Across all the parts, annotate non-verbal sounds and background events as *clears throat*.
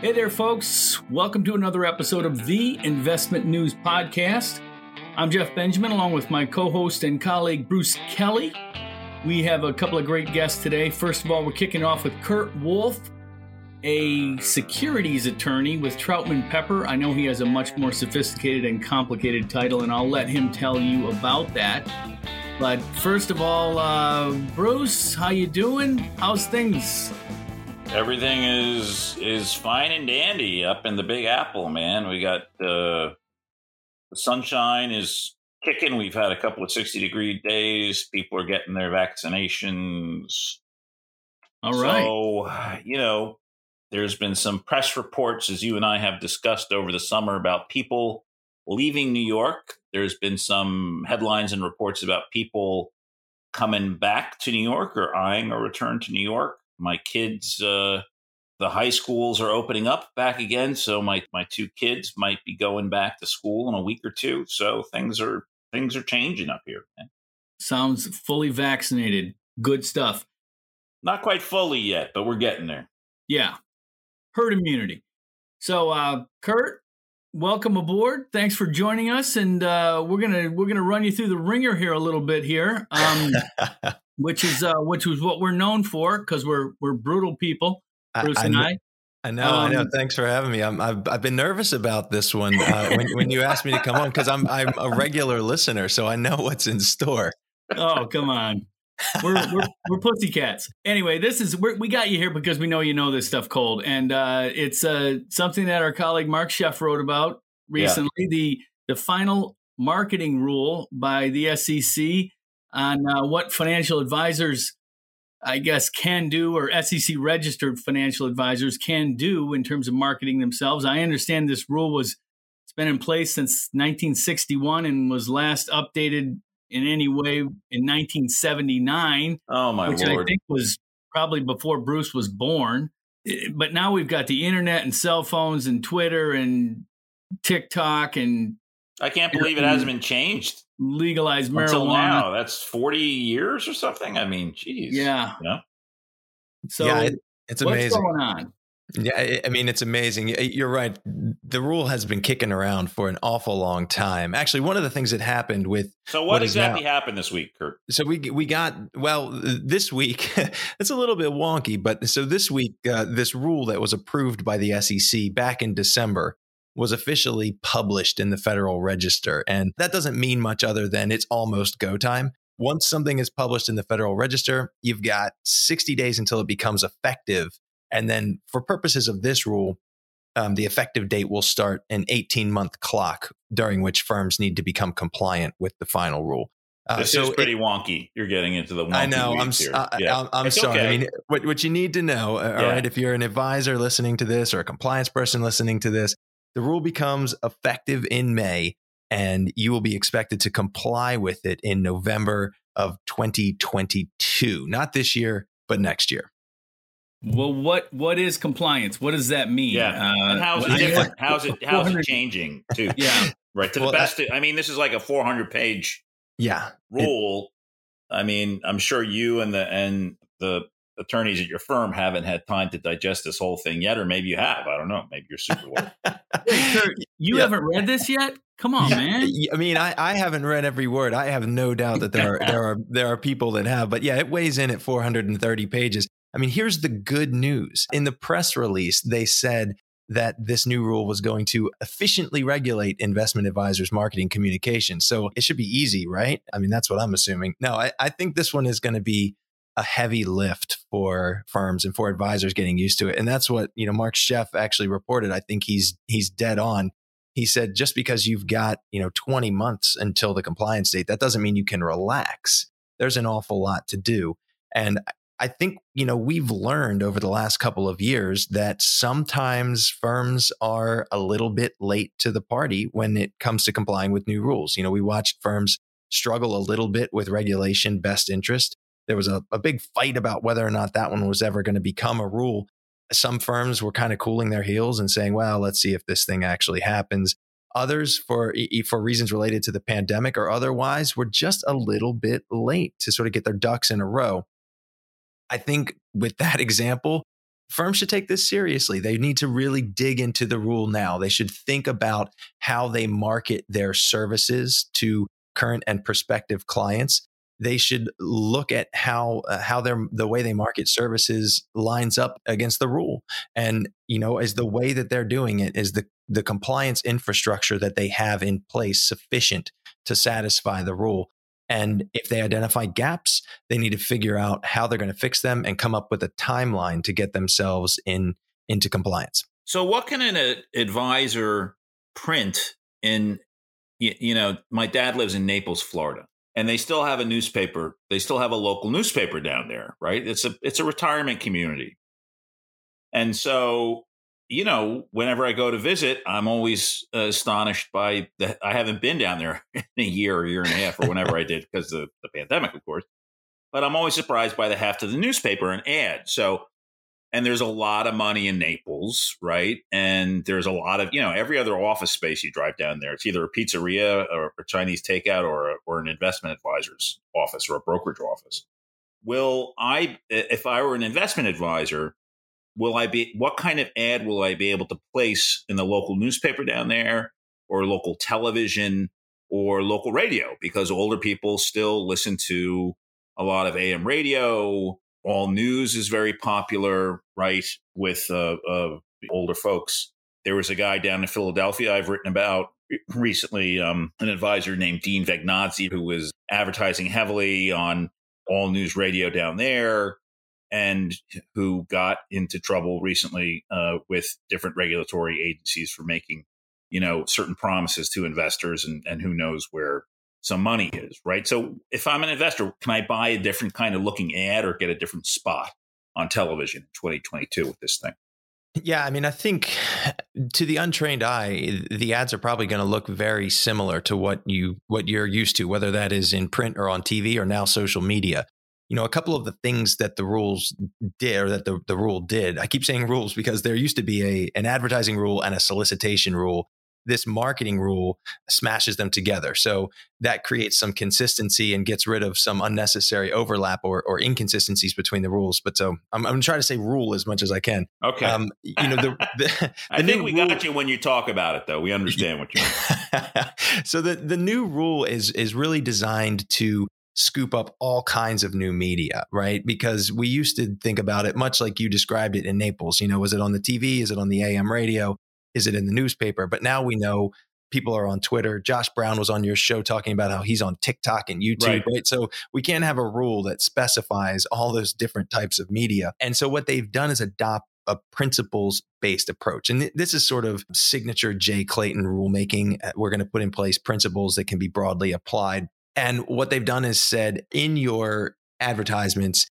Hey there, folks. Welcome to another episode of the Investment News Podcast. I'm Jeff Benjamin, along with my co host and colleague Bruce Kelly. We have a couple of great guests today. First of all, we're kicking off with Kurt Wolfe, a securities attorney with Troutman Pepper. I know he has a much more sophisticated and complicated title, and I'll let him tell you about that. But first of all, uh, Bruce, how you doing? How's things? Everything is is fine and dandy up in the Big Apple, man. We got uh, the sunshine is kicking. We've had a couple of sixty degree days. People are getting their vaccinations. All right. So you know, there's been some press reports, as you and I have discussed over the summer, about people leaving New York. There's been some headlines and reports about people coming back to New York or eyeing a return to New York my kids uh, the high schools are opening up back again so my my two kids might be going back to school in a week or two so things are things are changing up here. Man. sounds fully vaccinated. Good stuff. Not quite fully yet but we're getting there. Yeah. Herd immunity. So uh kurt welcome aboard thanks for joining us and uh we're gonna we're gonna run you through the ringer here a little bit here um *laughs* which is uh, which was what we're known for because we're we're brutal people, Bruce I, I and I. I know, um, I know. Thanks for having me. i have I've been nervous about this one uh, when, when you asked me to come on because I'm I'm a regular listener, so I know what's in store. Oh, come on. We're, *laughs* we're we're pussycats. Anyway, this is we got you here because we know you know this stuff cold, and uh, it's uh, something that our colleague Mark Schoeff wrote about recently. Yeah. The the final marketing rule by the SEC on uh, what financial advisors, I guess, can do or SEC registered financial advisors can do in terms of marketing themselves. I understand this rule was it's been in place since 1961 and was last updated in any way in 1979. Oh my which lord! I think was probably before Bruce was born. Eh, but now we've got the internet and cell phones and Twitter and TikTok and I can't believe it hasn't been changed legalize marijuana. Until now, that's 40 years or something. I mean, geez. Yeah. You know? So yeah, it, it's amazing. What's going on? Yeah, I mean, it's amazing. You're right. The rule has been kicking around for an awful long time. Actually, one of the things that happened with so what, what exactly now, happened this week, Kurt? So we we got well this week. *laughs* it's a little bit wonky, but so this week, uh, this rule that was approved by the SEC back in December was officially published in the Federal Register. And that doesn't mean much other than it's almost go time. Once something is published in the Federal Register, you've got 60 days until it becomes effective. And then, for purposes of this rule, um, the effective date will start an 18 month clock during which firms need to become compliant with the final rule. Uh, this so is pretty it, wonky. You're getting into the. I know. I'm. Uh, yeah. I'm, I'm sorry. Okay. I mean, what what you need to know, uh, yeah. all right, if you're an advisor listening to this or a compliance person listening to this, the rule becomes effective in May, and you will be expected to comply with it in November of 2022. Not this year, but next year. Well, what what is compliance? What does that mean? Yeah, uh, and how's it different? *laughs* How's it how's it changing too? *laughs* Yeah, right. To the best. That, I mean, this is like a 400 page yeah rule. It, I mean, I'm sure you and the and the attorneys at your firm haven't had time to digest this whole thing yet, or maybe you have. I don't know. Maybe you're super well. *laughs* Kurt, you yeah. haven't read this yet? Come on, man. I mean, I, I haven't read every word. I have no doubt that there are there are there are people that have, but yeah, it weighs in at 430 pages. I mean, here's the good news. In the press release, they said that this new rule was going to efficiently regulate investment advisors' marketing communication. So it should be easy, right? I mean, that's what I'm assuming. No, I, I think this one is going to be a heavy lift for firms and for advisors getting used to it. And that's what, you know, Mark Schoeff actually reported. I think he's he's dead on. He said just because you've got, you know, 20 months until the compliance date, that doesn't mean you can relax. There's an awful lot to do. And I think, you know, we've learned over the last couple of years that sometimes firms are a little bit late to the party when it comes to complying with new rules. You know, we watched firms struggle a little bit with regulation best interest there was a, a big fight about whether or not that one was ever going to become a rule. Some firms were kind of cooling their heels and saying, well, let's see if this thing actually happens. Others, for for reasons related to the pandemic or otherwise, were just a little bit late to sort of get their ducks in a row. I think with that example, firms should take this seriously. They need to really dig into the rule now. They should think about how they market their services to current and prospective clients. They should look at how uh, how their the way they market services lines up against the rule. And you know, is the way that they're doing it is the the compliance infrastructure that they have in place sufficient to satisfy the rule. And if they identify gaps, they need to figure out how they're going to fix them and come up with a timeline to get themselves in into compliance. So, what can an advisor print in? You know, my dad lives in Naples, Florida, and they still have a newspaper. They still have a local newspaper down there, right? It's a it's a retirement community, and so you know, whenever I go to visit, I'm always astonished by that. I haven't been down there *laughs* in a year or year and a half or whenever I did because of the pandemic, of course. But I'm always surprised by the heft of the newspaper and ad. So, and there's a lot of money in Naples, right? And there's a lot of, you know, every other office space you drive down there, it's either a pizzeria or a Chinese takeout or, a, or an investment advisor's office or a brokerage office. Will I, if I were an investment advisor, will I be what kind of ad will I be able to place in the local newspaper down there or local television or local radio because older people still listen to a lot of AM radio. All news is very popular, right? With uh, uh, older folks. There was a guy down in Philadelphia I've written about *clears throat* recently, um, an advisor named Dean Vagnozzi, who was advertising heavily on all news radio down there and who got into trouble recently uh, with different regulatory agencies for making, you know, certain promises to investors, and, and who knows where some money is, right? So if I'm an investor, can I buy a different kind of looking ad or get a different spot on television in 2022 with this thing? Yeah, I mean, I think to the untrained eye, the ads are probably going to look very similar to what you what you're used to, whether that is in print or on TV or now social media you know, a couple of the things that the rules did or that the, the rule did, I keep saying rules because there used to be a an advertising rule and a solicitation rule. This marketing rule smashes them together. So that creates some consistency and gets rid of some unnecessary overlap or, or inconsistencies between the rules. But so I'm, I'm trying to say rule as much as I can. Okay. Um, you know, the, the, *laughs* the I think we rule, got you when you talk about it, though. We *laughs* understand what you mean. so the, the new rule is is really designed to scoop up all kinds of new media, right? Because we used to think about it much like you described it in Naples. You know, was it on the TV? Is it on the AM radio? Is it in the newspaper? But now we know people are on Twitter. Josh Brown was on your show talking about how he's on TikTok and YouTube, right. right? So we can't have a rule that specifies all those different types of media. And so what they've done is adopt a principles based approach. And th- this is sort of signature Jay Clayton rulemaking. Uh, we're going to put in place principles that can be broadly applied and what they've done is said in your advertisements,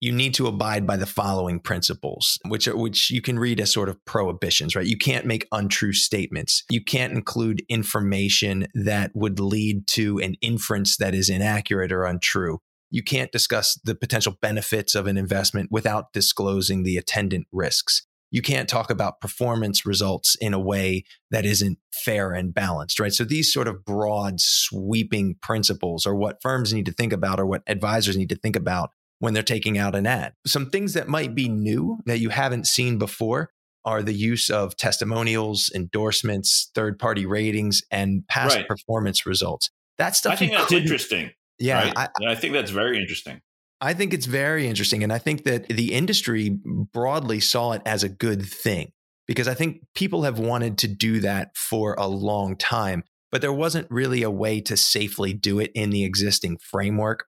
you need to abide by the following principles, which are, which you can read as sort of prohibitions, right? You can't make untrue statements. You can't include information that would lead to an inference that is inaccurate or untrue. You can't discuss the potential benefits of an investment without disclosing the attendant risks you can't talk about performance results in a way that isn't fair and balanced, right? So these sort of broad, sweeping principles are what firms need to think about or what advisors need to think about when they're taking out an ad. Some things that might be new that you haven't seen before are the use of testimonials, endorsements, third party ratings, and past right. performance results. That stuff. I think that's interesting. Yeah, right? I, I think that's very interesting. I think it's very interesting. And I think that the industry broadly saw it as a good thing because I think people have wanted to do that for a long time, but there wasn't really a way to safely do it in the existing framework.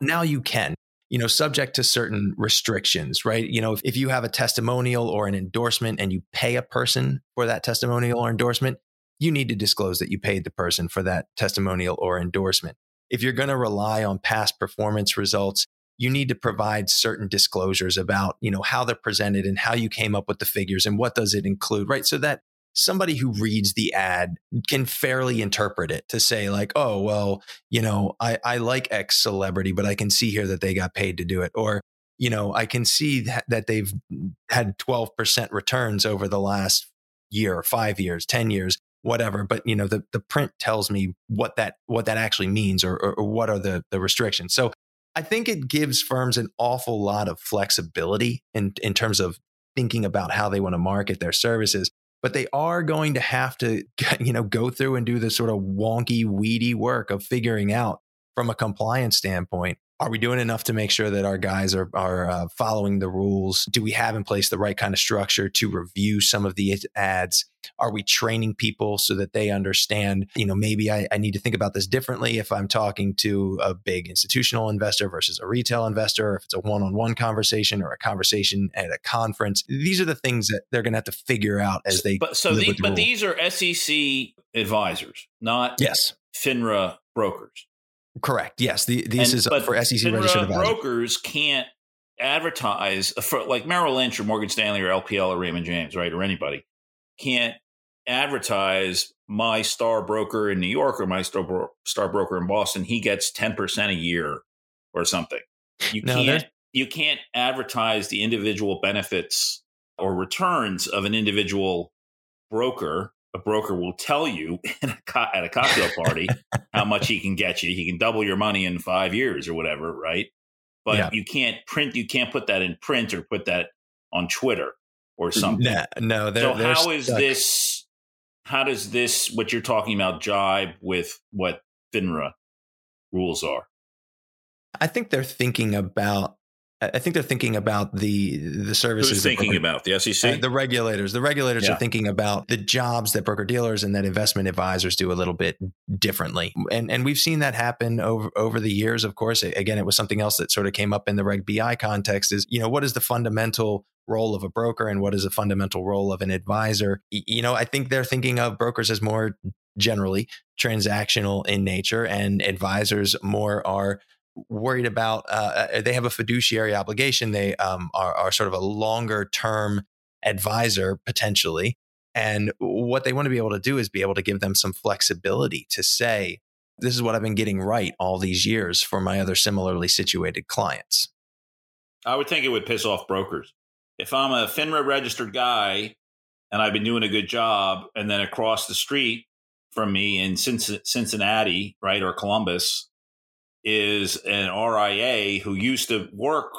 Now you can, you know, subject to certain restrictions, right? You know, if, if you have a testimonial or an endorsement and you pay a person for that testimonial or endorsement, you need to disclose that you paid the person for that testimonial or endorsement. If you're going to rely on past performance results, you need to provide certain disclosures about, you know, how they're presented and how you came up with the figures and what does it include, right? So that somebody who reads the ad can fairly interpret it to say like, oh, well, you know, I, I like X celebrity, but I can see here that they got paid to do it. Or, you know, I can see that, that they've had 12% returns over the last year, five years, 10 years, whatever. But, you know, the, the print tells me what that, what that actually means or, or, or what are the, the restrictions. So I think it gives firms an awful lot of flexibility in, in terms of thinking about how they want to market their services but they are going to have to *laughs* you know go through and do this sort of wonky weedy work of figuring out from a compliance standpoint are we doing enough to make sure that our guys are are uh, following the rules? Do we have in place the right kind of structure to review some of the ads? Are we training people so that they understand? You know, maybe I, I need to think about this differently if I'm talking to a big institutional investor versus a retail investor, if it's a one-on-one conversation or a conversation at a conference. These are the things that they're going to have to figure out as they. But so, the, but these are SEC advisors, not yes FINRA brokers. Correct. Yes. The, this and, is for SEC registered advisors. Brokers can't advertise for like Merrill Lynch or Morgan Stanley or LPL or Raymond James, right? Or anybody can't advertise my star broker in New York or my star, bro- star broker in Boston. He gets 10% a year or something. You no, can't, you can't advertise the individual benefits or returns of an individual broker a broker will tell you *laughs* a co- at a cocktail party how much he can get you. He can double your money in five years or whatever, right? But yeah. you can't print. You can't put that in print or put that on Twitter or something. No, no. They're, so they're how is this? How does this what you're talking about jibe with what FINRA rules are? I think they're thinking about I think they're thinking about the the services. Who's thinking about the SEC? Uh, the regulators. The regulators yeah. are thinking about the jobs that broker dealers and that investment advisors do a little bit differently, and and we've seen that happen over over the years. Of course, again, it was something else that sort of came up in the Reg BI context. Is you know what is the fundamental role of a broker and what is the fundamental role of an advisor? You know, I think they're thinking of brokers as more generally transactional in nature, and advisors more are worried about uh, uh, they have a fiduciary obligation. They um, are, are sort of a longer term advisor potentially. And what they want to be able to do is be able to give them some flexibility to say this is what i've been getting right all these years for my other similarly situated clients. I would think it would piss off brokers. If i'm a finra registered guy and i've been doing a good job and then across the street from me in cincinnati right or columbus is an RIA who used to work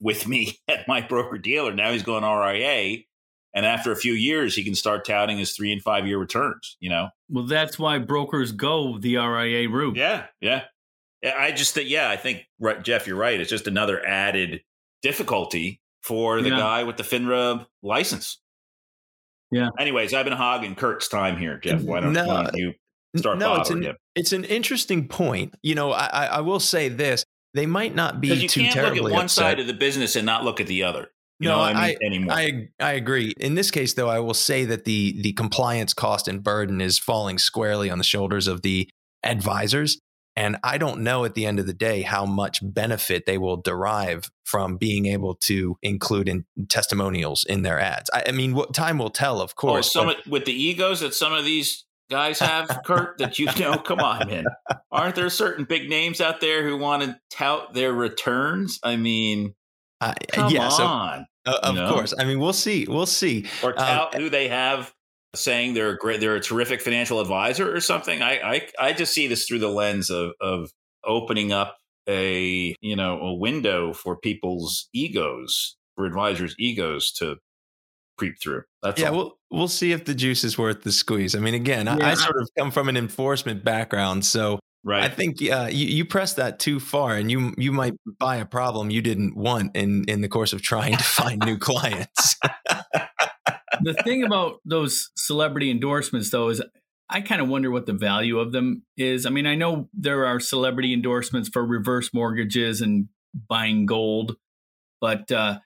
with me *laughs* at my broker dealer. Now he's going RIA. And after a few years, he can start touting his three and five year returns, you know? Well, that's why brokers go the RIA route. Yeah. Yeah. I just think, yeah, I think, right, Jeff, you're right. It's just another added difficulty for the yeah. guy with the FINRA license. Yeah. Anyways, I've been hogging Kurt's time here, Jeff. Why don't, no, why don't you start no, it's an, him? it's an interesting point. You know, I, I will say this: they might not be you too can't terribly look at one upset. side of the business and not look at the other. You no, know I, I, mean, I, I agree. In this case, though, I will say that the the compliance cost and burden is falling squarely on the shoulders of the advisors. And I don't know at the end of the day how much benefit they will derive from being able to include in testimonials in their ads. I, I mean, what time will tell, of oh, course. Oh, some but, with the egos that some of these guys have, Kurt, that you know? Come on, man. *laughs* Aren't there certain big names out there who want to tout their returns? I mean, uh, come yeah, on. So, uh, of know? course. I mean, we'll see. We'll see. Or um, tout um, who they have saying they're a great, they're a terrific financial advisor or something. I, I, I just see this through the lens of, of opening up a, you know, a window for people's egos, for advisors' egos to creep through. That's yeah. All. We'll we'll see if the juice is worth the squeeze. I mean, again, yeah. I, I, sort of come from an enforcement background, so right. I think uh, you, you press that too far, and you you might buy a problem you didn't want in in the course of trying to find new *laughs* clients. *laughs* the thing about those celebrity endorsements, though, is I kind of wonder what the value of them is. I mean, I know there are celebrity endorsements for reverse mortgages and buying gold, but uh,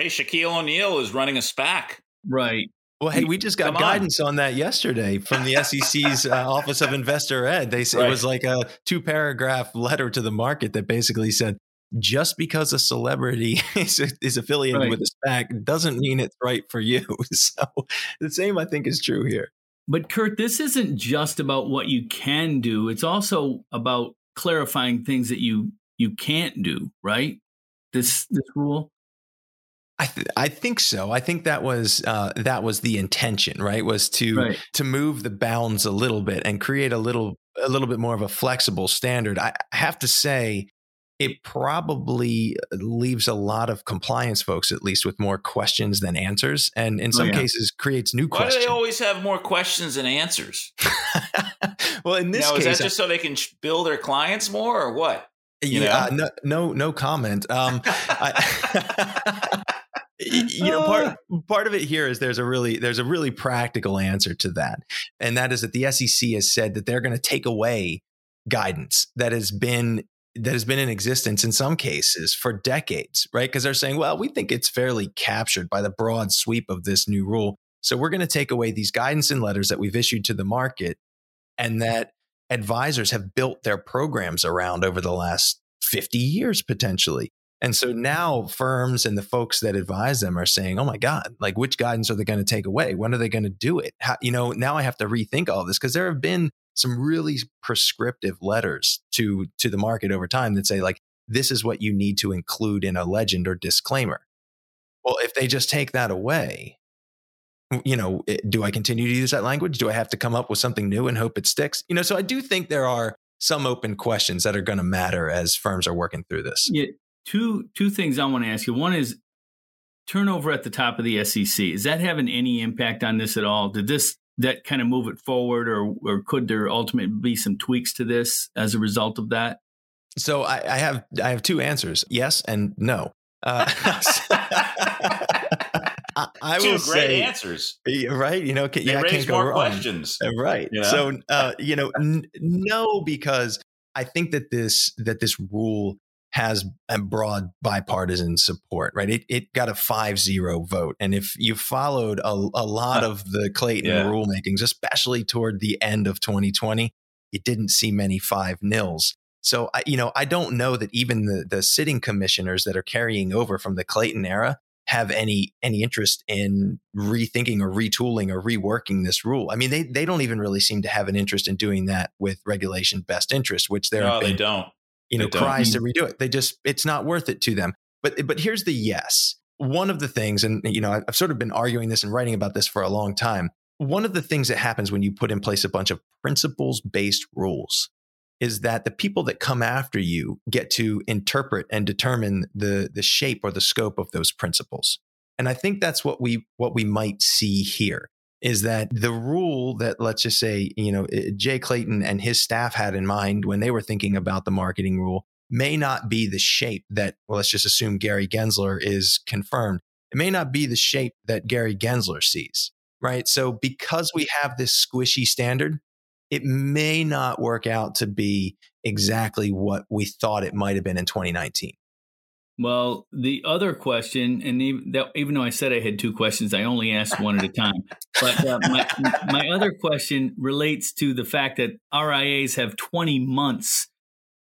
hey, Shaquille O'Neal is running a SPAC. Right. Well, hey, we just got Come guidance on. on. that yesterday from the SEC's uh, Office of Investor Ed. They said right. it was like a two paragraph letter to the market that basically said just because a celebrity *laughs* is, is affiliated right. with a SPAC doesn't mean it's right for you. *laughs* So the same, I think, is true here. But Kurt, this isn't just about what you can do. It's also about clarifying things that you you can't do. Right? This this rule. I, th- I think so. I think that was uh, that was the intention, right? Was to right. to move the bounds a little bit and create a little a little bit more of a flexible standard. I have to say, it probably leaves a lot of compliance folks, at least, with more questions than answers, and in oh, some oh, yeah. cases creates new Why questions. Why do they always have more questions than answers? *laughs* well, in this now, case, is that just so they can bill their clients more, or what? You yeah, uh, no, no, no comment. Um, I, *laughs* *laughs* you know, part ah. part of it here is there's a really there's a really practical answer to that, and that is that the SEC has said that they're going to take away guidance that has been that has been in existence in some cases for decades, right? Because they're saying, well, we think it's fairly captured by the broad sweep of this new rule. So we're going to take away these guidance and letters that we've issued to the market and that advisors have built their programs around over the last 50 years potentially. And so now firms and the folks that advise them are saying, "Oh my God, like which guidance are they going to take away? When are they going to do it? How, you know, now I have to rethink all this because there have been some really prescriptive letters to to the market over time that say like this is what you need to include in a legend or disclaimer. Well, if they just take that away, you know, eh, do I continue to use that language? Do I have to come up with something new and hope it sticks? You know, so I do think there are some open questions that are going to matter as firms are working through this. Yeah, two two things I want to ask you. One is turnover at the top of the SEC. Is that having any impact on this at all? Did this that kind of move it forward, or or could there ultimately be some tweaks to this as a result of that? So I, I have I have two answers: yes and no. Uh, *laughs* I, I two will great say, answers, right? You know, can, yeah, raise more questions, uh, right? You know? So, uh, you know, n- no, because I think that this that this rule has a broad bipartisan support, right? It, it got a 5 0 vote. And if you followed a, a lot of the Clayton yeah. rulemakings, especially toward the end of 2020, it didn't see many 5 nils. So, I, you know, I don't know that even the, the sitting commissioners that are carrying over from the Clayton era have any any interest in rethinking or retooling or reworking this rule. I mean, they they don't even really seem to have an interest in doing that with regulation best interest, which there no, they don't you know, cries to mm. redo it. They just, it's not worth it to them. But, eh, but here's the yes. One of the things, and, you know, I've sort of been arguing this and writing about this for a long time. One of the things that happens when you put in place a bunch of principles based rules is that the people that come after you get to interpret and determine the, the shape or the scope of those principles. And I think that's what we, what we might see here is that the rule that let's just say, you know, eh, Jay Clayton and his staff had in mind when they were thinking about the marketing rule may not be the shape that, well, let's just assume Gary Gensler is confirmed. It may not be the shape that Gary Gensler sees, right? So because we have this squishy standard, it may not work out to be exactly what we thought it might have been in 2019. Well, the other question, and even, that, even, though I said I had two questions, I only asked one at a time. But uh, my, my other question relates to the fact that RIAs have 20 months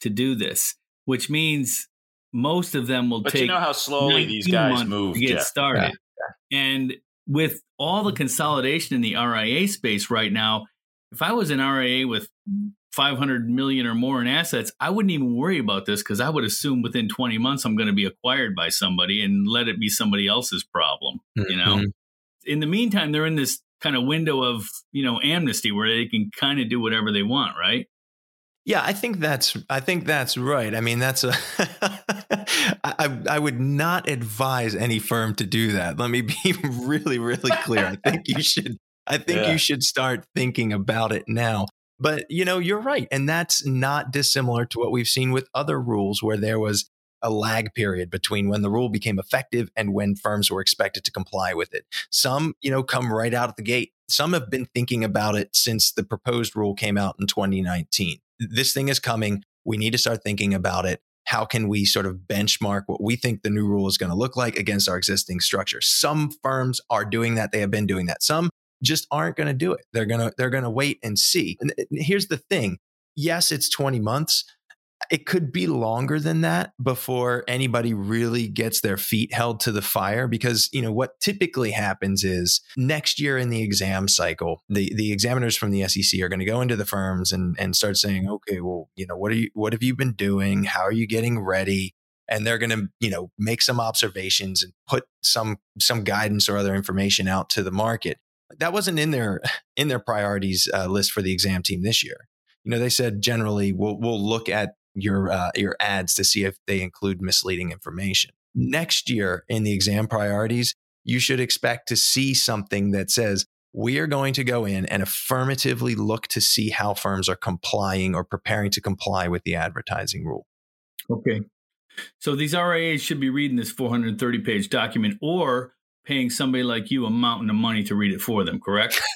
to do this, which means most of them will but take. you know how slowly these guys move to get Jeff. started. Yeah. And with all the consolidation in the RIA space right now, if I was an RIA with 500 million or more in assets, I wouldn't even worry about this because I would assume within 20 months I'm going to be acquired by somebody and let it be somebody else's problem, mm-hmm. you know. Mm-hmm. In the meantime, they're in this kind of window of, you know, amnesty where they can kind of do whatever they want, right? Yeah, I think that's I think that's right. I mean, that's a *laughs* I, I would not advise any firm to do that. Let me be *laughs* really, really clear. I think you *laughs* should I think yeah. you should start thinking about it now. But you know, you're right. And that's not dissimilar to what we've seen with other rules where there was a lag period between when the rule became effective and when firms were expected to comply with it. Some, you know, come right out of the gate. Some have been thinking about it since the proposed rule came out in 2019. This thing is coming. We need to start thinking about it. How can we sort of benchmark what we think the new rule is going to look like against our existing structure? Some firms are doing that. They have been doing that. Some just aren't going to do it. They're going to they're going to wait and see. And uh, here's the thing. Yes, it's 20 months. It could be longer than that before anybody really gets their feet held to the fire because, you know, what typically happens is next year in the exam cycle, the the examiners from the SEC are going to go into the firms and and start saying, "Okay, well, you know, what are you what have you been doing? How are you getting ready?" and they're going to you know make some observations and put some some guidance or other information out to the market that wasn't in their *sighs* in their priorities uh, list for the exam team this year. You know, they said generally we'll we'll look at your uh, your ads to see if they include misleading information. Next year in the exam priorities, you should expect to see something that says we are going to go in and affirmatively look to see how firms are complying or preparing to comply with the advertising rule. Okay. So these RIAs should be reading this 430 page document or paying somebody like you a mountain of money to read it for them, correct? *laughs*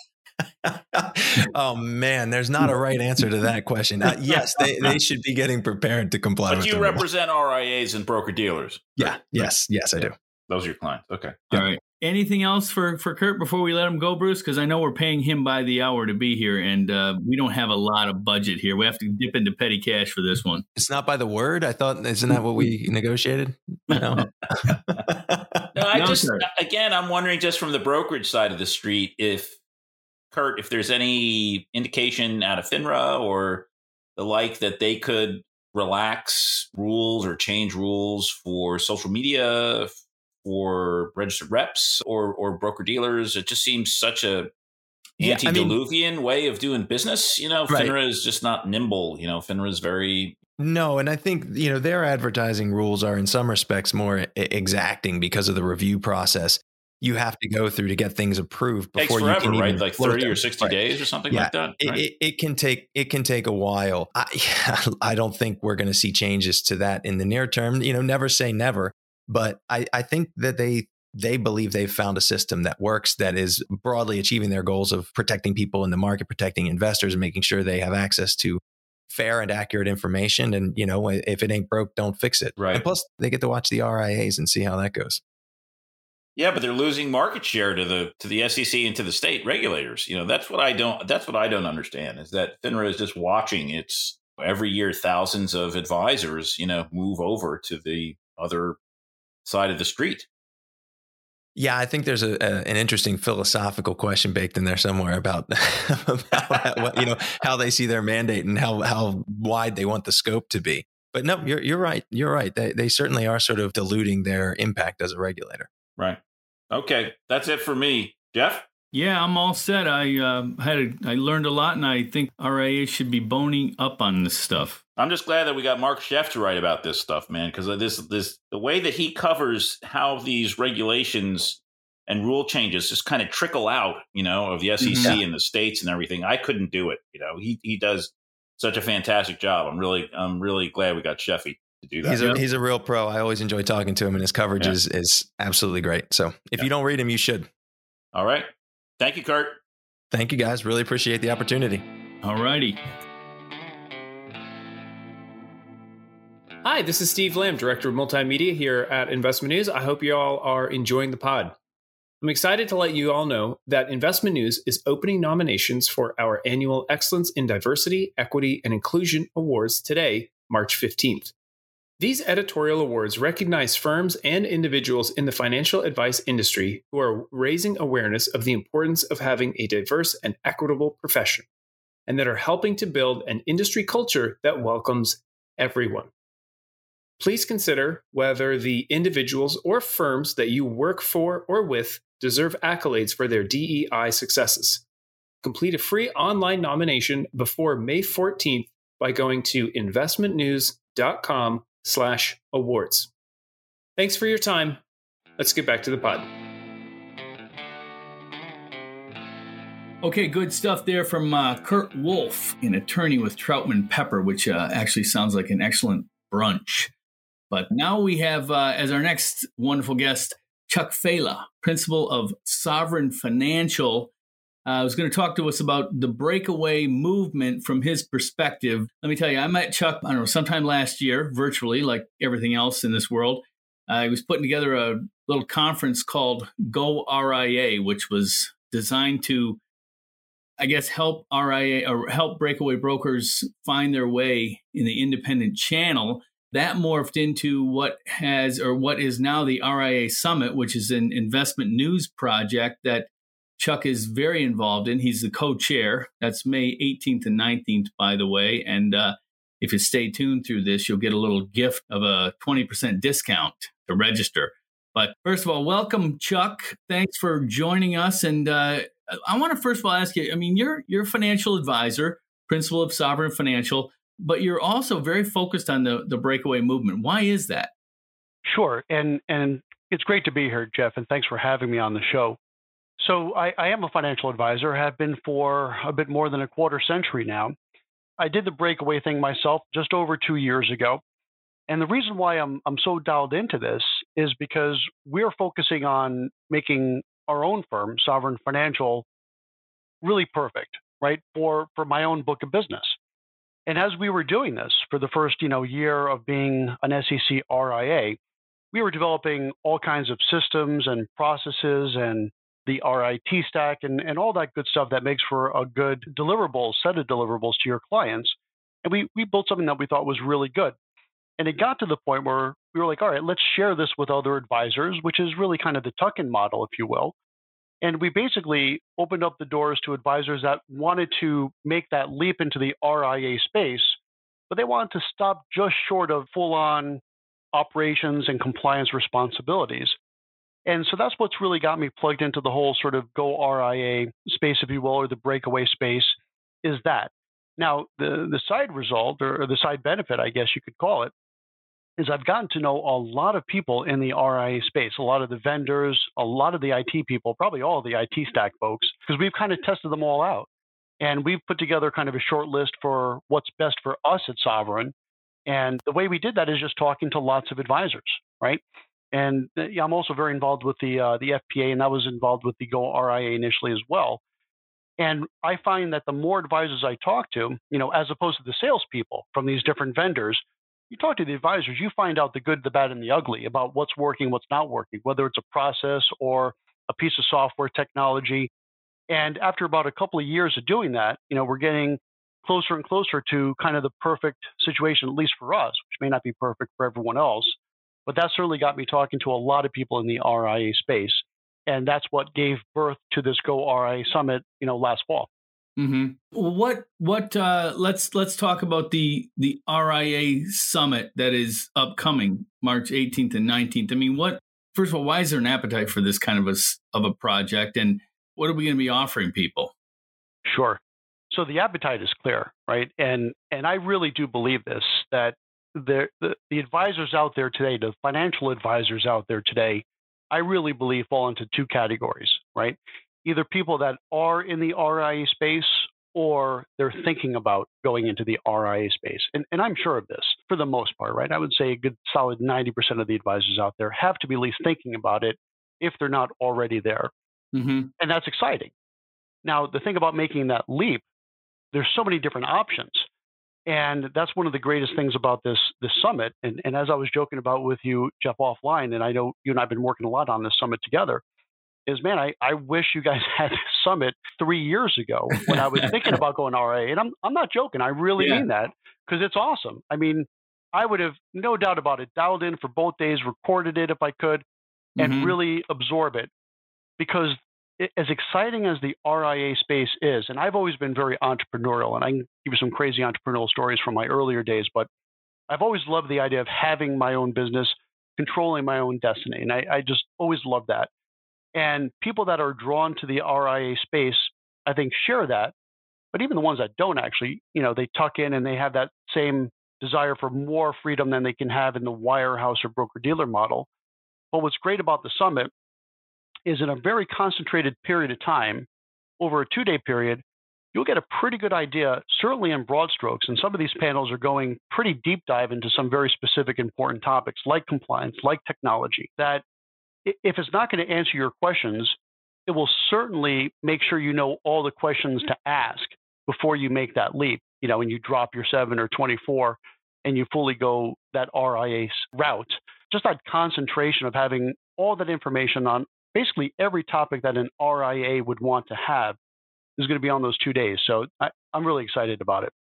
*laughs* oh man, there's not a right answer to that question. Uh, yes, they, they should be getting prepared to comply. But you represent RIAs and broker dealers. Yeah. Yes. Yes, I do. Those are your clients. Okay. All right. Anything else for for Kurt before we let him go, Bruce? Because I know we're paying him by the hour to be here, and uh, we don't have a lot of budget here. We have to dip into petty cash for this one. It's not by the word. I thought, isn't that what we *laughs* negotiated? No. No, I no, just again, I'm wondering just from the brokerage side of the street if Kurt, if there's any indication out of FINRA or the like that they could relax rules or change rules for social media for registered reps or or broker dealers. It just seems such a antediluvian I mean, way of doing business. You know, right. FINRA is just not nimble. You know, FINRA is very no, and I think you know their advertising rules are in some respects more exacting because of the review process you have to go through to get things approved before forever, you can right? Like thirty or sixty right. days or something yeah, like that. Right? It, it, it, can take it can take a while. I, *laughs* I don't think we're going to see changes to that in the near term. You know, never say never, but I, I think that they they believe they've found a system that works that is broadly achieving their goals of protecting people in the market, protecting investors, and making sure they have access to fair and accurate information. And you know, if it ain't broke, don't fix it. Right. And plus, they get to watch the RIAs and see how that goes. Yeah, but they're losing market share to the to the SEC and to the state regulators. You know, that's what I don't that's what I don't understand is that FINRA is just watching its every year thousands of advisors, you know, move over to the other side of the street. Yeah, I think there's a, a, an interesting philosophical question baked in there somewhere about, *laughs* about you know how they see their mandate and how how wide they want the scope to be. But no, you're you're right. You're right. They they certainly are sort of diluting their impact as a regulator. Right. Okay, that's it for me, Jeff. Yeah, I'm all set. I uh, had a, I learned a lot, and I think RIA should be boning up on this stuff. I'm just glad that we got Mark Schoeff to write about this stuff, man, because this this the way that he covers how these regulations and rule changes just kind of trickle out, you know, of the SEC mm-hmm. yeah. and the states and everything. I couldn't do it. You know, he he does such a fantastic job. I'm really I'm really glad we got Sheffy to do that. He's a, he's a real pro. I always enjoy talking to him, and his coverage yeah. is is absolutely great. So if yeah. you don't read him, you should. All right. Thank you, Kurt. Thank you, guys. Really appreciate the opportunity. All righty. Hi, this is Steve Lamb, Director of Multimedia here at Investment News. I hope you all are enjoying the pod. I'm excited to let you all know that Investment News is opening nominations for our annual Excellence in Diversity, Equity, and Inclusion Awards today, March 15th. These editorial awards recognize firms and individuals in the financial advice industry who are raising awareness of the importance of having a diverse and equitable profession, and that are helping to build an industry culture that welcomes everyone. Please consider whether the individuals or firms that you work for or with deserve accolades for their DEI successes. Complete a free online nomination before May 14th by going to investmentnews.com slash awards. Thanks for your time. Let's get back to the pod. Okay, good stuff there from uh, Kurt Wolfe, an attorney with Troutman Pepper, which uh, actually sounds like an excellent brunch. But now we have uh, as our next wonderful guest, Chuck Failla, principal of Sovereign Financial uh, was going to talk to us about the breakaway movement from his perspective. Let me tell you, I met Chuck, I don't know, sometime last year, virtually, like everything else in this world. Uh, he was putting together a little conference called Go RIA, which was designed to, I guess, help RIA or help breakaway brokers find their way in the independent channel. That morphed into what has or what is now the RIA Summit, which is an investment news project that Chuck is very involved in. He's the co-chair. That's May 18th and 19th, by the way. And uh, if you stay tuned through this, you'll get a little gift of a 20% discount to register. But first of all, welcome, Chuck. Thanks for joining us. And uh, I want to first of all ask you. I mean, you're you're a financial advisor, principal of Sovereign Financial. but you're also very focused on the the breakaway movement. Why is that? Sure, and and it's great to be here, Jeff, and thanks for having me on the show. So I, I am a financial advisor, have been for a bit more than a quarter century now. I did the breakaway thing myself just over two years ago. And the reason why I'm I'm so dialed into this is because we're focusing on making our own firm, Sovereign Financial, really perfect, right? For for my own book of business. And as we were doing this for the first, you know, year of being an SEC RIA, we were developing all kinds of systems and processes and the RIT stack and, and all that good stuff that makes for a good deliverable set of deliverables to your clients. And we, we built something that we thought was really good. And it got to the point where we were like, all right, let's share this with other advisors, which is really kind of the tuck in model, if you will. And we basically opened up the doors to advisors that wanted to make that leap into the RIA space, but they wanted to stop just short of full on operations and compliance responsibilities. And so that's what's really got me plugged into the whole sort of go RIA space, if you will, or the breakaway space is that. Now, the, the side result or, or the side benefit, I guess you could call it, is I've gotten to know a lot of people in the RIA space, a lot of the vendors, a lot of the IT people, probably all the IT stack folks, because we've kind of tested them all out. And we've put together kind of a short list for what's best for us at Sovereign. And the way we did that is just talking to lots of advisors, right? And uh, I'm also very involved with the uh, the FPA, and I was involved with the Go RIA initially as well. And I find that the more advisors I talk to, you know, as opposed to the salespeople from these different vendors, you talk to the advisors, you find out the good, the bad, and the ugly about what's working, what's not working, whether it's a process or a piece of software technology. And after about a couple of years of doing that, you know, we're getting closer and closer to kind of the perfect situation, at least for us, which may not be perfect for everyone else. But that certainly got me talking to a lot of people in the RIA space. And that's what gave birth to this Go RIA Summit, you know, last fall. Mm-hmm. What what uh, let's let's talk about the the RIA summit that is upcoming March 18th and 19th. I mean, what first of all, why is there an appetite for this kind of a of a project, and what are we going to be offering people? Sure. So the appetite is clear, right? And and I really do believe this that the, the the advisors out there today, the financial advisors out there today, I really believe fall into two categories, right? either people that are in the RIA space or they're thinking about going into the RIA space. And, and I'm sure of this for the most part, right? I would say a good solid 90% of the advisors out there have to be at least thinking about it if they're not already there. Mm-hmm. And that's exciting. Now, the thing about making that leap, there's so many different options. And that's one of the greatest things about this this summit. And, and as I was joking about with you, Jeff, offline, and I know you and I have been working a lot on this summit together, is man, I, I wish you guys *laughs* had this summit three years ago when I was thinking about going RA. And I'm I'm not joking. I really yeah. mean that because it's awesome. I mean, I would have no doubt about it, dialed in for both days, recorded it if I could, and mm-hmm. really absorb it. Because as exciting as the RIA space is, and I've always been very entrepreneurial, and I can give you some crazy entrepreneurial stories from my earlier days, but I've always loved the idea of having my own business, controlling my own destiny. And I, I just always loved that. And people that are drawn to the RIA space, I think, share that. But even the ones that don't actually, you know, they tuck in and they have that same desire for more freedom than they can have in the wirehouse or broker dealer model. But what's great about the summit is in a very concentrated period of time, over a two day period, you'll get a pretty good idea, certainly in broad strokes. And some of these panels are going pretty deep dive into some very specific important topics like compliance, like technology, that if it's not going to answer your questions, it will certainly make sure you know all the questions to ask before you make that leap. You know, when you drop your seven or 24 and you fully go that RIA route, just that concentration of having all that information on basically every topic that an RIA would want to have is going to be on those two days. So I, am really excited about it.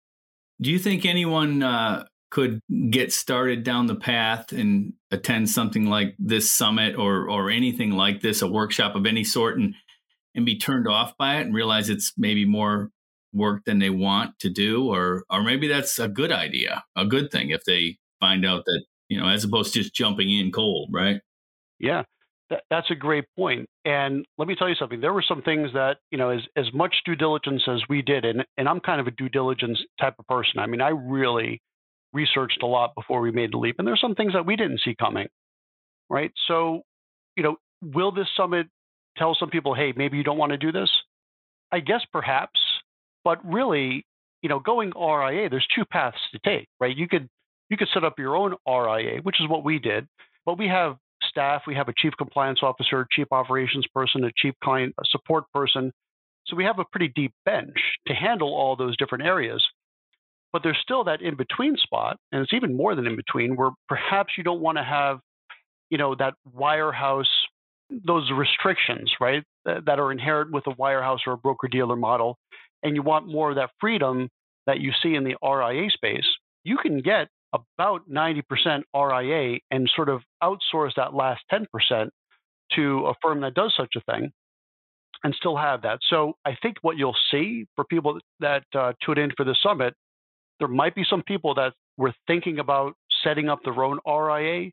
Do you think anyone uh, could get started down the path and attend something like this summit or or anything like this, a workshop of any sort, and and be turned off by it and realize it's maybe more work than they want to do, or or maybe that's a good idea, a good thing if they find out that you know, as opposed to just jumping in cold, right? Yeah, That, that's a great point. And let me tell you something. There were some things that, you know, as, as much due diligence as we did, and, and I'm kind of a due diligence type of person. I mean, I really researched a lot before we made the leap. And there's some things that we didn't see coming, right? So, you know, will this summit tell some people, hey, maybe you don't want to do this? I guess perhaps, but really, you know, going RIA, there's two paths to take, right? You could you could set up your own RIA, which is what we did, but we have staff. We have a chief compliance officer, chief operations person, a chief client support person. So we have a pretty deep bench to handle all those different areas. But there's still that in between spot, and it's even more than in between, where perhaps you don't want to have, you know, that wirehouse, those restrictions, right, that, are inherent with a wirehouse or a broker dealer model, and you want more of that freedom that you see in the RIA space. You can get about 90% RIA and sort of outsource that last 10% to a firm that does such a thing and still have that. So I think what you'll see for people that uh, tune in for the summit, there might be some people that were thinking about setting up their own RIA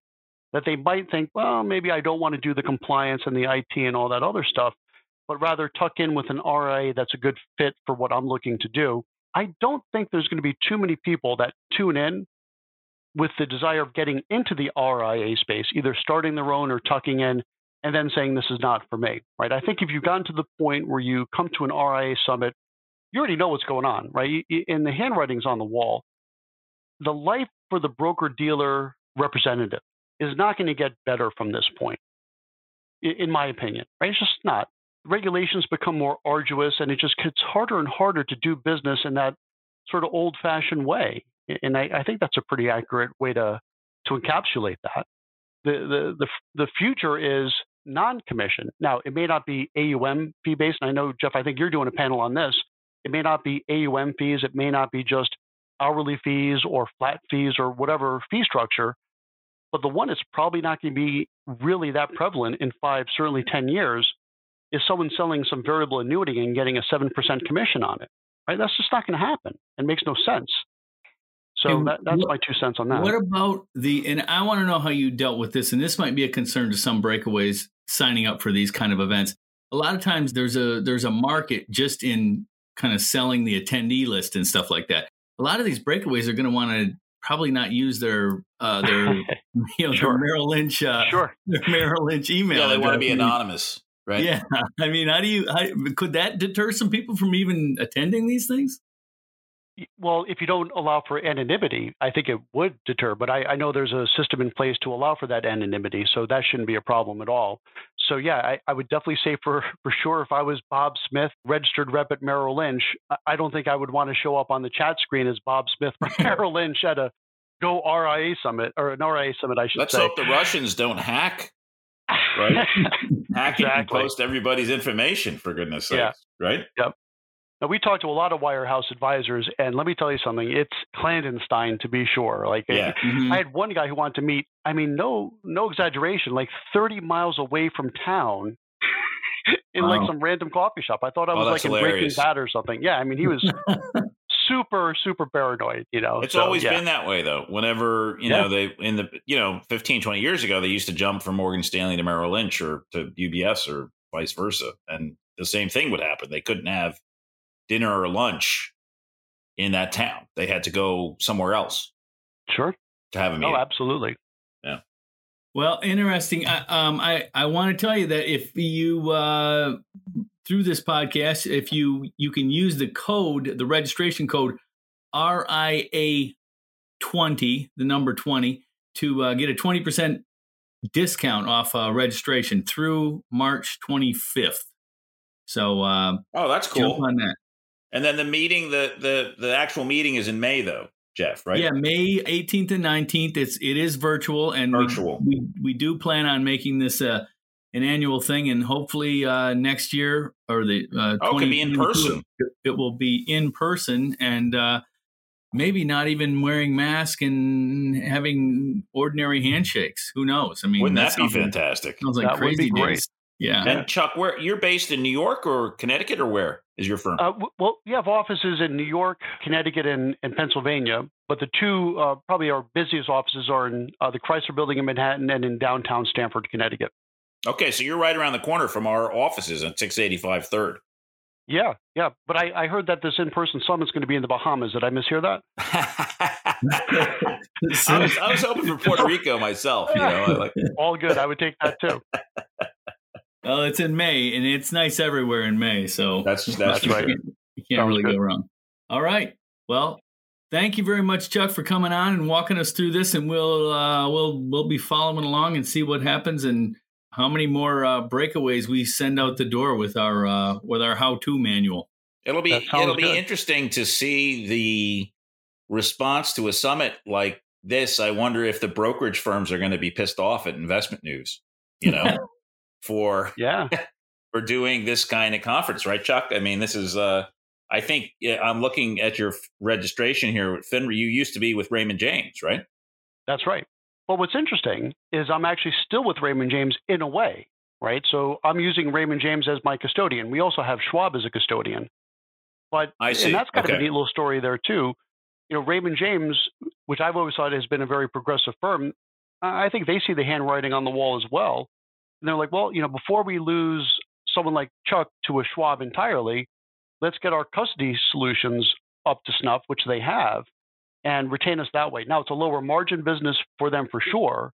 that they might think, well, maybe I don't want to do the compliance and the IT and all that other stuff, but rather tuck in with an RIA that's a good fit for what I'm looking to do. I don't think there's going to be too many people that tune in with the desire of getting into the RIA space, either starting their own or tucking in and then saying this is not for me, right? I think if you've gotten to the point where you come to an RIA summit, you already know what's going on, right? And the handwriting's on the wall. The life for the broker dealer representative is not going to get better from this point, in my opinion, right? It's just not. Regulations become more arduous and it just gets harder and harder to do business in that sort of old fashioned way and I, I think that's a pretty accurate way to to encapsulate that. The the the, the future is non-commission. Now, it may not be AUM fee based. And I know Jeff, I think you're doing a panel on this. It may not be AUM fees. It may not be just hourly fees or flat fees or whatever fee structure. But the one that's probably not going to be really that prevalent in five, certainly 10 years, is someone selling some variable annuity and getting a 7% commission on it. Right? That's just not going to happen. It makes no sense. So that, that's what, my two cents on that. What about the, and I want to know how you dealt with this, and this might be a concern to some breakaways signing up for these kind of events. A lot of times there's a there's a market just in kind of selling the attendee list and stuff like that. A lot of these breakaways are going to want to probably not use their uh, their *laughs* you know sure. their Merrill Lynch uh, sure *laughs* their Merrill Lynch email. Yeah, they want to be anonymous, right? Yeah, *laughs* I mean, how do you how, could that deter some people from even attending these things? Well, if you don't allow for anonymity, I think it would deter. But I, I, know there's a system in place to allow for that anonymity, so that shouldn't be a problem at all. So yeah, I, I would definitely say for *laughs* for sure, if I was Bob Smith, registered rep at Merrill Lynch, I don't think I would want to show up on the chat screen as Bob Smith *laughs* from Merrill Lynch at a Go RIA summit or an RIA summit. I should Let's say. hope the Russians don't hack. *laughs* Right, hacking exactly. and post everybody's information for goodness sakes. Yeah. Right. Yep. Now, we talked to a lot of wirehouse advisors, and let me tell you something. It's clandestine to be sure. Like, yeah. mm-hmm. I had one guy who wanted to meet. I mean, no, no exaggeration. Like 30 miles away from town, *laughs* in wow. like some random coffee shop. I thought I oh, was oh, like in Breaking Bad or something. Yeah, I mean, he was *laughs* super, super paranoid. You know, it's so, always yeah. been that way though. Whenever you yeah. know they in the you know 15, 20 years ago, they used to jump from Morgan Stanley to Merrill Lynch or to UBS or vice versa, and the same thing would happen. They couldn't have dinner or lunch in that town. They had to go somewhere else. Sure. To have a meeting. Oh, absolutely. Yeah. Well, interesting. I, um, I, I want to tell you that if you uh, through this podcast, if you you can use the code, the registration code RIA twenty, the number twenty, to uh, get a twenty percent discount off uh, registration through March twenty fifth. So, uh, oh, that's cool. on that. And then the meeting, the the the actual meeting is in May, though, Jeff, right? Yeah, May 18th and 19th. It's it is virtual, and virtual. We, we, we do plan on making this a an annual thing, and hopefully uh, next year or the uh, oh, it can be in person. It, it will be in person, and uh, maybe not even wearing masks and having ordinary handshakes. Who knows? I mean, wouldn't that, that be fantastic? Sounds like that crazy days. Yeah. And Chuck, where you're based in New York or Connecticut or where is your firm? Uh, well, we have offices in New York, Connecticut, and, and Pennsylvania. But the two, uh, probably our busiest offices are in uh, the Chrysler Building in Manhattan and in downtown Stamford, Connecticut. Okay, so you're right around the corner from our offices at 685 Third. Yeah, yeah. But I, I heard that this in-person summit is going to be in the Bahamas. Did I mishear that? *laughs* *laughs* I, was, I was hoping for Puerto Rico myself. You know, like... all good. I would take that too. *laughs* Well, it's in May, and it's nice everywhere in May. So that's that's, *laughs* that's right. You *laughs* can't, you can't really good. go wrong. All right. Well, thank you very much, Chuck, for coming on and walking us through this, and we'll uh, we'll we'll be following along and see what happens and how many more uh, breakaways we send out the door with our uh, with our how to manual. It'll be it'll be good. interesting to see the response to a summit like this. I wonder if the brokerage firms are going to be pissed off at investment news. You know, *laughs* for yeah *laughs* for doing this kind of conference, right, Chuck? I mean, this is. uh I think I'm looking at your registration here. FINRA, you used to be with Raymond James, right? That's right. But what's interesting is I'm actually still with Raymond James in a way, right? So I'm using Raymond James as my custodian. We also have Schwab as a custodian. But I see. and that's kind okay. of a neat little story there too. You know, Raymond James, which I've always thought has been a very progressive firm, I think they see the handwriting on the wall as well. And they're like, well, you know, before we lose someone like Chuck to a Schwab entirely, let's get our custody solutions up to snuff, which they have, and retain us that way. Now, it's a lower margin business for them for sure,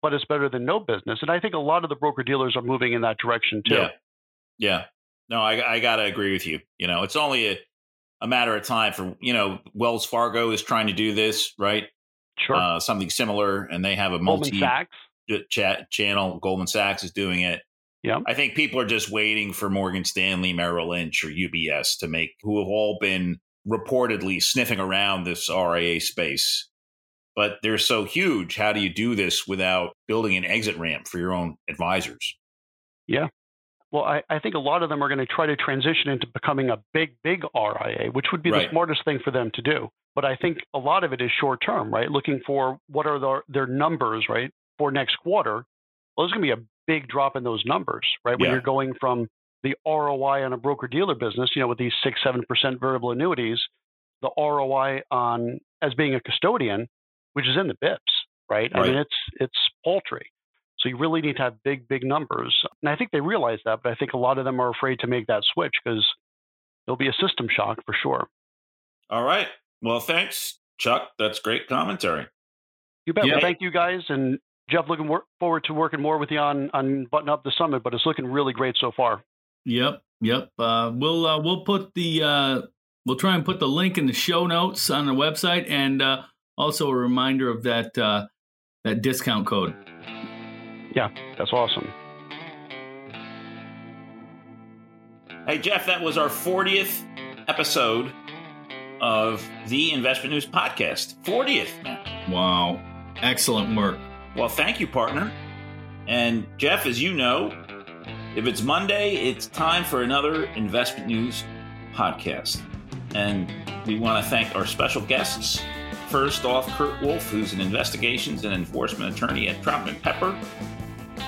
but it's better than no business. And I think a lot of the broker dealers are moving in that direction too. Yeah. Yeah. No, I, I got to agree with you. You know, it's only a, a matter of time for, you know, Wells Fargo is trying to do this, right? Sure. Uh, something similar, and they have a multi chat channel. Goldman Sachs is doing it. Yeah. I think people are just waiting for Morgan Stanley, Merrill Lynch, or UBS to make, who have all been reportedly sniffing around this RIA space. But they're so huge. How do you do this without building an exit ramp for your own advisors? Yeah. Well, I, I think a lot of them are going to try to transition into becoming a big, big RIA, which would be right. the smartest thing for them to do. But I think a lot of it is short term, right? Looking for what are the, their numbers, right, for next quarter. Well, there's going to be a big drop in those numbers, right? When yeah. you're going from the ROI on a broker dealer business, you know, with these six, seven percent variable annuities, the ROI on as being a custodian, which is in the bips, right? right? I mean, it's it's paltry. So you really need to have big, big numbers. And I think they realize that, but I think a lot of them are afraid to make that switch because there'll be a system shock for sure. All right. Well, thanks, Chuck. That's great commentary. You bet. Yeah. Well, thank you guys. And Jeff, looking wor- forward to working more with you on on button up the summit, but it's looking really great so far. Yep, yep. Uh, we'll uh, we'll put the uh, we'll try and put the link in the show notes on the website, and uh, also a reminder of that uh, that discount code. Yeah, that's awesome. Hey Jeff, that was our 40th episode of the Investment News Podcast. 40th, man. Wow. Excellent work. Well, thank you, partner. And Jeff, as you know, if it's Monday, it's time for another investment news podcast. And we want to thank our special guests. First off, Kurt Wolfe, who's an investigations and enforcement attorney at Troutman Pepper,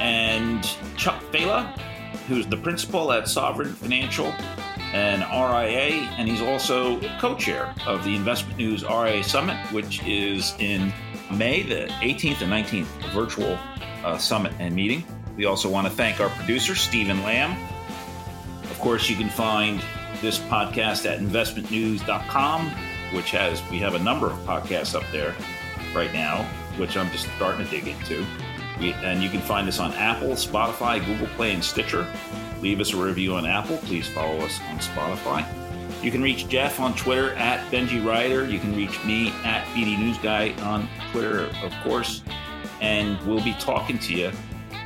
and Chuck Failla, who's the principal at Sovereign Financial and RIA, and he's also co chair of the Investment News RIA Summit, which is in May the 18th and 19th, virtual uh, summit and meeting. We also want to thank our producer, Stephen Lamb. Of course, you can find this podcast at investmentnews.com, which has, we have a number of podcasts up there right now, which I'm just starting to dig into. We, and you can find us on Apple, Spotify, Google Play, and Stitcher. Leave us a review on Apple. Please follow us on Spotify. You can reach Jeff on Twitter at Benji Ryder. You can reach me at BD News Guy on Twitter, of course. And we'll be talking to you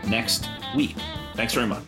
next week. Thanks very much.